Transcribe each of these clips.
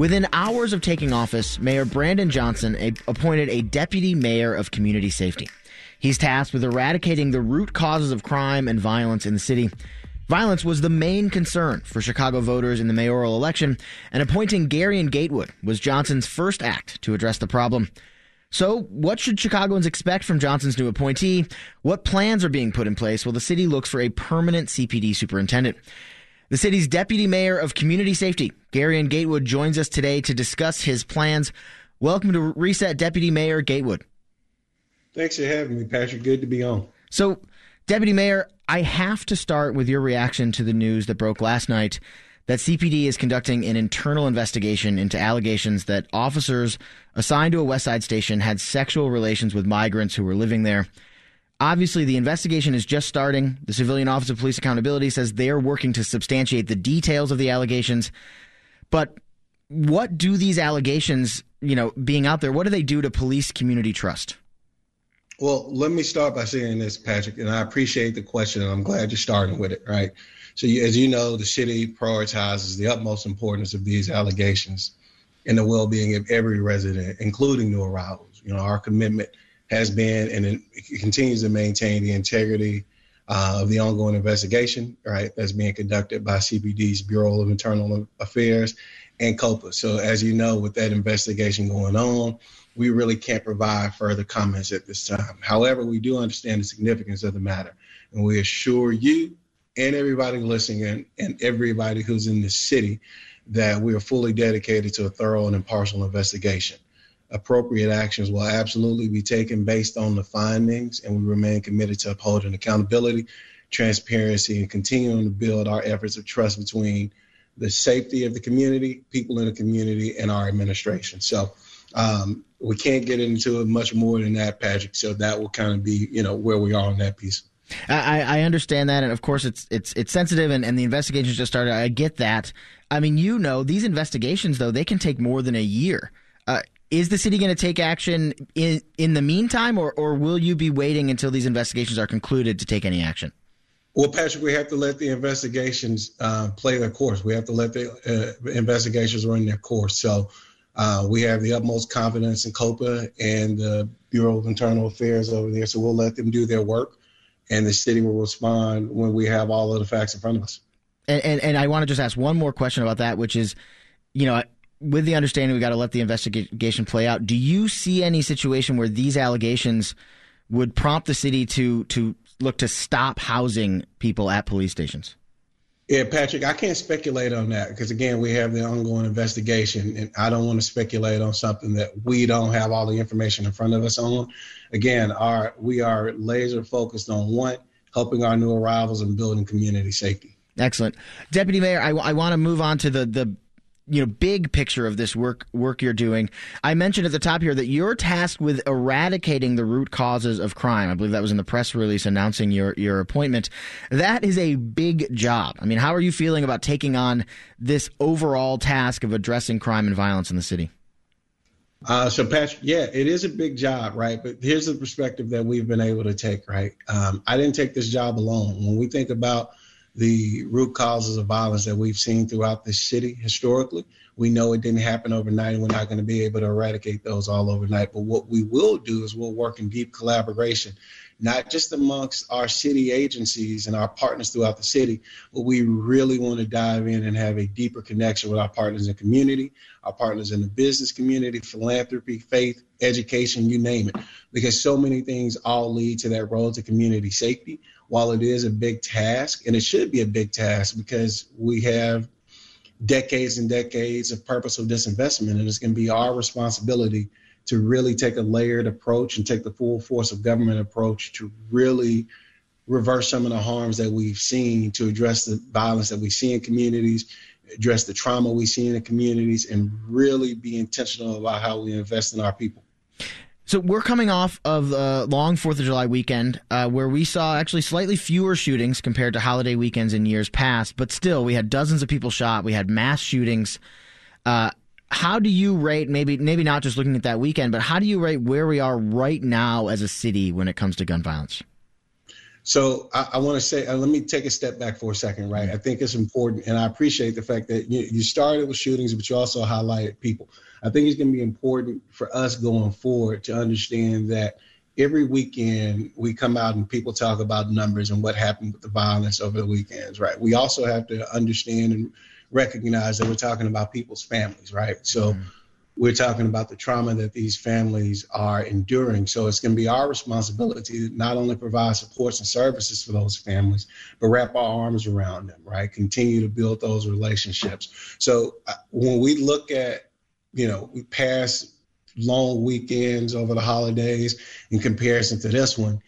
Within hours of taking office, Mayor Brandon Johnson a- appointed a deputy mayor of community safety. He's tasked with eradicating the root causes of crime and violence in the city. Violence was the main concern for Chicago voters in the mayoral election, and appointing Garien Gatewood was Johnson's first act to address the problem. So, what should Chicagoans expect from Johnson's new appointee? What plans are being put in place while the city looks for a permanent CPD superintendent? The city's deputy mayor of community safety, Garien Gatewood, joins us today to discuss his plans. Welcome to Reset, Deputy Mayor Gatewood. Thanks for having me, Patrick. Good to be on. So, Deputy Mayor, I have to start with your reaction to the news that broke last night that CPD is conducting an internal investigation into allegations that officers assigned to a West Side station had sexual relations with migrants who were living there. Obviously, the investigation is just starting. The Civilian Office of Police Accountability says they're working to substantiate the details of the allegations. But what do these allegations, you know, being out there, what do they do to police community trust? Well, let me start by saying this, Patrick, and I appreciate the question, and I'm glad you're starting with it, right? So, as you know, the city prioritizes the utmost importance of these allegations and the well being of every resident, including new arrivals. You know, our commitment has been and it continues to maintain the integrity uh, of the ongoing investigation, right, that's being conducted by CPD's Bureau of Internal Affairs and COPA. So, as you know, with that investigation going on, we really can't provide further comments at this time. However, we do understand the significance of the matter, and we assure you and everybody listening and, and everybody who's in the city that we are fully dedicated to a thorough and impartial investigation appropriate actions will absolutely be taken based on the findings, and we remain committed to upholding accountability, transparency, and continuing to build our efforts of trust between the safety of the community, people in the community, and our administration. So um, we can't get into it much more than that, Patrick. So that will kind of be, you know, where we are on that piece. I, I understand that, and of course it's it's it's sensitive, and, and the investigations just started. I get that. I mean, you know, these investigations though they can take more than a year. Uh, is the city going to take action in in the meantime, or or will you be waiting until these investigations are concluded to take any action? Well, Patrick, we have to let the investigations uh, play their course. We have to let the uh, investigations run their course. So uh, we have the utmost confidence in COPA and the Bureau of Internal Affairs over there. So we'll let them do their work, and the city will respond when we have all of the facts in front of us. And and, and I want to just ask one more question about that, which is, you know with the understanding we got to let the investigation play out, do you see any situation where these allegations would prompt the city to to look to stop housing people at police stations? Yeah, Patrick, I can't speculate on that because again, we have the ongoing investigation, and I don't want to speculate on something that we don't have all the information in front of us on. Again, our we are laser focused on one, helping our new arrivals and building community safety. Excellent, Deputy Mayor. I, I want to move on to the the you know big picture of this work work you're doing. I mentioned at the top here that you're tasked with eradicating the root causes of crime. I believe that was in the press release announcing your your appointment. That is a big job. I mean, how are you feeling about taking on this overall task of addressing crime and violence in the city? Uh, so, Patrick, yeah, it is a big job, right? But here's the perspective that we've been able to take, right? Um, I didn't take this job alone. When we think about the root causes of violence that we've seen throughout the city historically. We know it didn't happen overnight, and we're not going to be able to eradicate those all overnight. But what we will do is we'll work in deep collaboration, not just amongst our city agencies and our partners throughout the city, but we really want to dive in and have a deeper connection with our partners in community, our partners in the business community, philanthropy, faith, education, you name it, because so many things all lead to that road to community safety while it is a big task, and it should be a big task because we have decades and decades of purposeful disinvestment, and it's going to be our responsibility to really take a layered approach and take the full force of government approach to really reverse some of the harms that we've seen, to address the violence that we see in communities, address the trauma we see in the communities, and really be intentional about how we invest in our people. So we're coming off of a long Fourth of July weekend, uh, where we saw actually slightly fewer shootings compared to holiday weekends in years past. But still, we had dozens of people shot. We had mass shootings. Uh, how do you rate maybe maybe not just looking at that weekend, but how do you rate where we are right now as a city when it comes to gun violence? So I, I want to say, uh, let me take a step back for a second, right? I think it's important, and I appreciate the fact that you, you started with shootings, but you also highlighted people. I think it's going to be important for us going forward to understand that every weekend we come out and people talk about numbers and what happened with the violence over the weekends, right? We also have to understand and recognize that we're talking about people's families, right? So. Mm-hmm we're talking about the trauma that these families are enduring. So it's going to be our responsibility to not only provide supports and services for those families, but wrap our arms around them, right? Continue to build those relationships. So uh, when we look at, you know, we pass long weekends over the holidays in comparison to this one,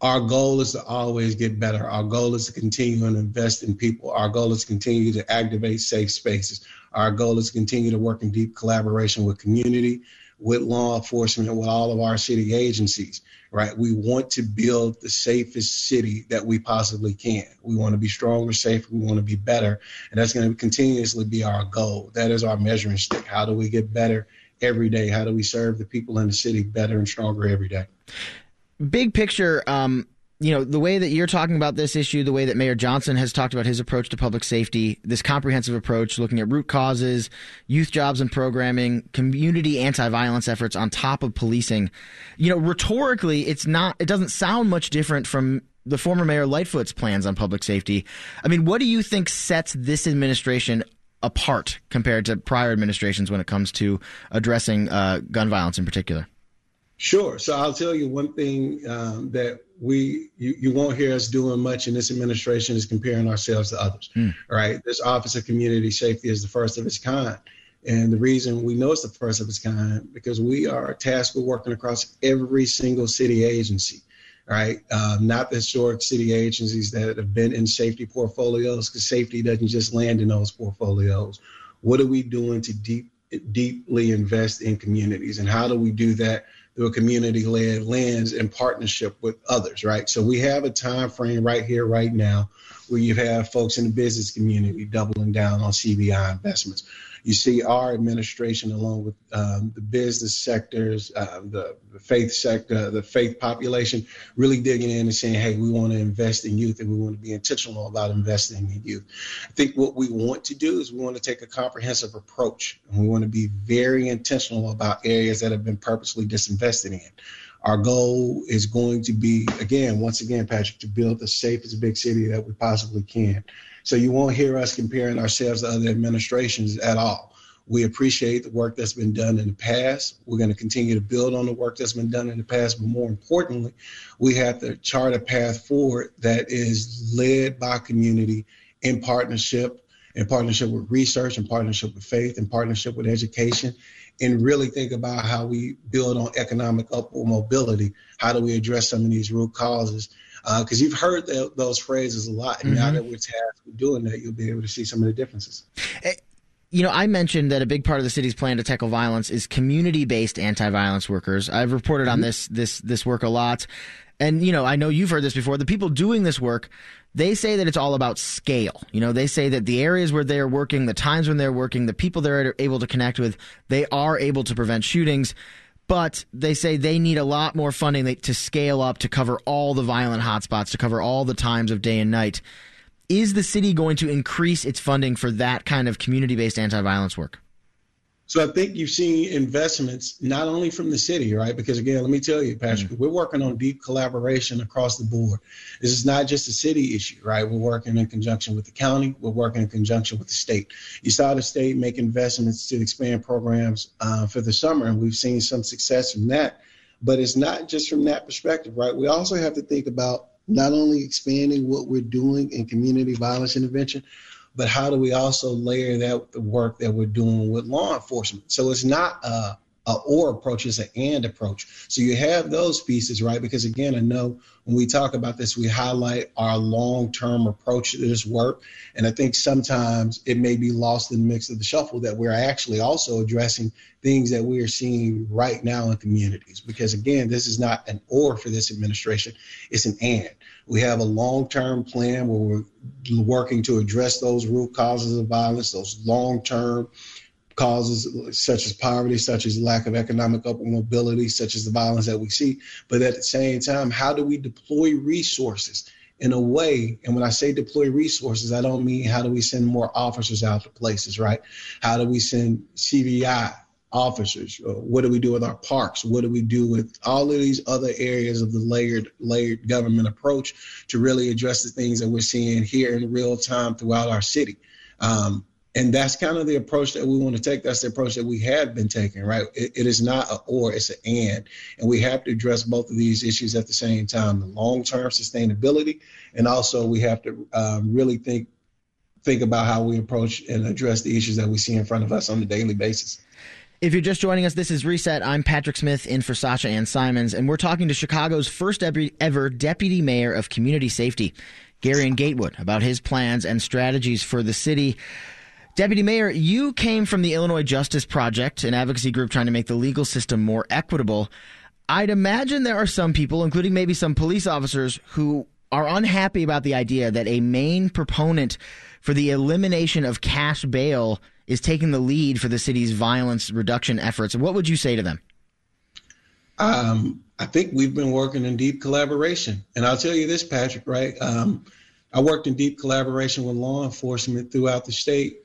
our goal is to always get better. Our goal is to continue and invest in people. Our goal is to continue to activate safe spaces. Our goal is to continue to work in deep collaboration with community, with law enforcement, and with all of our city agencies, right? We want to build the safest city that we possibly can. We want to be stronger, safer, we want to be better. And that's going to continuously be our goal. That is our measuring stick. How do we get better every day? How do we serve the people in the city better and stronger every day? Big picture, um, you know, the way that you're talking about this issue, the way that Mayor Johnson has talked about his approach to public safety, this comprehensive approach looking at root causes, youth jobs and programming, community anti-violence efforts on top of policing. You know, rhetorically, it's not it doesn't sound much different from the former Mayor Lightfoot's plans on public safety. I mean, what do you think sets this administration apart compared to prior administrations when it comes to addressing uh, gun violence in particular? Sure. So I'll tell you one thing um, that we you, you won't hear us doing much in this administration is comparing ourselves to others. Mm. Right. This Office of Community Safety is the first of its kind. And the reason we know it's the first of its kind because we are tasked with working across every single city agency, right? Um, not the historic city agencies that have been in safety portfolios because safety doesn't just land in those portfolios. What are we doing to deep, deeply invest in communities, and how do we do that through a community-led lens in partnership with others, right? So we have a time frame right here, right now, where you have folks in the business community doubling down on CVI investments you see our administration, along with um, the business sectors, uh, the, the, faith sector, the faith population, really digging in and saying, hey, we want to invest in youth and we want to be intentional about investing in youth. I think what we want to do is we want to take a comprehensive approach and we want to be very intentional about areas that have been purposely disinvested in. Our goal is going to be, again, once again, Patrick, to build the safest big city that we possibly can. So you won't hear us comparing ourselves to other administrations at all. We appreciate the work that's been done in the past. We're going to continue to build on the work that's been done in the past, but more importantly, we have to chart a path forward that is led by community in partnership, in partnership with research, in partnership with faith, in partnership with education, and really think about how we build on economic upward mobility. How do we address some of these root causes? because uh, you've heard the, those phrases a lot. And mm-hmm. now that we're tasked with doing that, you'll be able to see some of the differences. Eh, you know, I mentioned that a big part of the city's plan to tackle violence is community-based anti-violence workers. I've reported mm-hmm. on this this this work a lot. And you know, I know you've heard this before. The people doing this work, they say that it's all about scale. You know, they say that the areas where they're working, the times when they're working, the people they're able to connect with, they are able to prevent shootings but they say they need a lot more funding to scale up to cover all the violent hotspots, to cover all the times of day and night. Is the city going to increase its funding for that kind of community based anti violence work? So I think you've seen investments not only from the city, right? Because again, let me tell you, Patrick, mm-hmm. we're working on deep collaboration across the board. This is not just a city issue, right? We're working in conjunction with the county. We're working in conjunction with the state. You saw the state make investments to expand programs uh, for the summer, and we've seen some success from that. But it's not just from that perspective, right? We also have to think about not only expanding what we're doing in community violence intervention, but how do we also layer that the work that we're doing with law enforcement? So it's not a, a or approach, it's an and approach. So you have those pieces, right? Because again, I know when we talk about this, we highlight our long term approach to this work. And I think sometimes it may be lost in the mix of the shuffle that we're actually also addressing things that we are seeing right now in communities. Because again, this is not an or for this administration, it's an and. We have a long term plan where we're working to address those root causes of violence, those long term causes such as poverty, such as lack of economic mobility, such as the violence that we see. But at the same time, how do we deploy resources in a way? And when I say deploy resources, I don't mean how do we send more officers out to places, right? How do we send CVI officers? Uh, what do we do with our parks? What do we do with all of these other areas of the layered layered government approach to really address the things that we're seeing here in real time throughout our city? Um, and that's kind of the approach that we want to take. That's the approach that we have been taking, right? it, it is not a or, it's an and. And we have to address both of these issues at the same time the long term sustainability, and also we have to um, really think think about how we approach and address the issues that we see in front of us on a daily basis. If you're just joining us, this is Reset. I'm Patrick Smith in for Sasha Ann Simons, and we're talking to Chicago's first ever deputy mayor of community safety, Garien Gatewood, about his plans and strategies for the city. Deputy Mayor, you came from the Illinois Justice Project, an advocacy group trying to make the legal system more equitable. I'd imagine there are some people, including maybe some police officers, who are unhappy about the idea that a main proponent for the elimination of cash bail is taking the lead for the city's violence reduction efforts. What would you say to them? Um, I think we've been working in deep collaboration. And I'll tell you this, Patrick, right? Um, I worked in deep collaboration with law enforcement throughout the state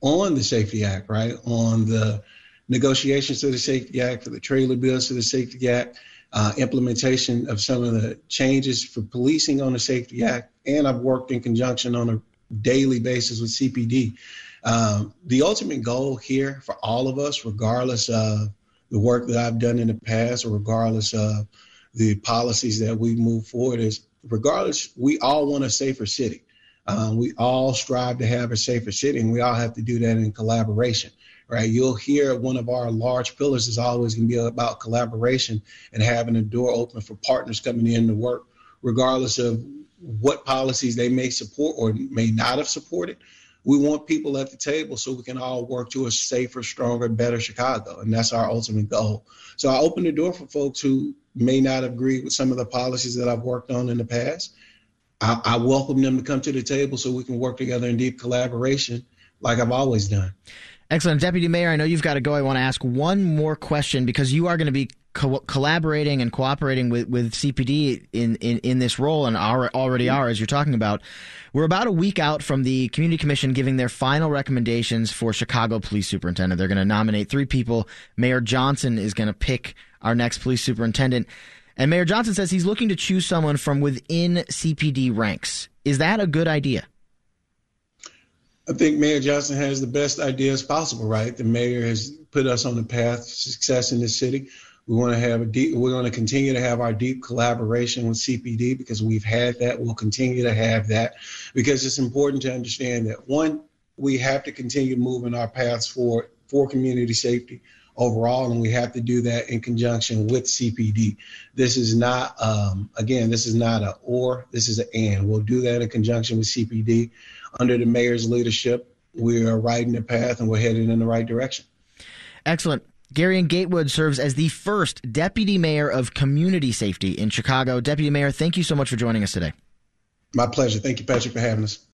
on the Safety Act, right? On the negotiations of the Safety Act, for the trailer bills to the Safety Act, uh, implementation of some of the changes for policing on the Safety Act, and I've worked in conjunction on a daily basis with CPD. Um, the ultimate goal here for all of us, regardless of the work that I've done in the past or regardless of the policies that we move forward, is regardless, we all want a safer city. Um, we all strive to have a safer city, and we all have to do that in collaboration, right? You'll hear one of our large pillars is always going to be about collaboration and having a door open for partners coming in to work, regardless of what policies they may support or may not have supported. We want people at the table so we can all work to a safer, stronger, better Chicago. And that's our ultimate goal. So I open the door for folks who may not agree with some of the policies that I've worked on in the past I, I welcome them to come to the table so we can work together in deep collaboration like I've always done. Excellent. Deputy Mayor, I know you've got to go. I want to ask one more question because you are going to be co- collaborating and cooperating with, with CPD in, in, in this role and are, already are, as you're talking about. We're about a week out from the Community Commission giving their final recommendations for Chicago Police Superintendent. They're going to nominate three people. Mayor Johnson is going to pick our next police superintendent. And Mayor Johnson says he's looking to choose someone from within CPD ranks. Is that a good idea? I think Mayor Johnson has the best ideas possible, right? The mayor has put us on the path to success in this city. We want to have a deep, we're going to continue to have our deep collaboration with CPD because we've had that. We'll continue to have that because it's important to understand that one, we have to continue moving our paths forward for community safety overall, and we have to do that in conjunction with CPD. This is not, um, again, this is not a or, this is an and. We'll do that in conjunction with CPD. Under the mayor's leadership, we are riding the path and we're headed in the right direction. Excellent. Garien Gatewood serves as the first deputy mayor of community safety in Chicago. Deputy Mayor, thank you so much for joining us today. My pleasure. Thank you, Patrick, for having us.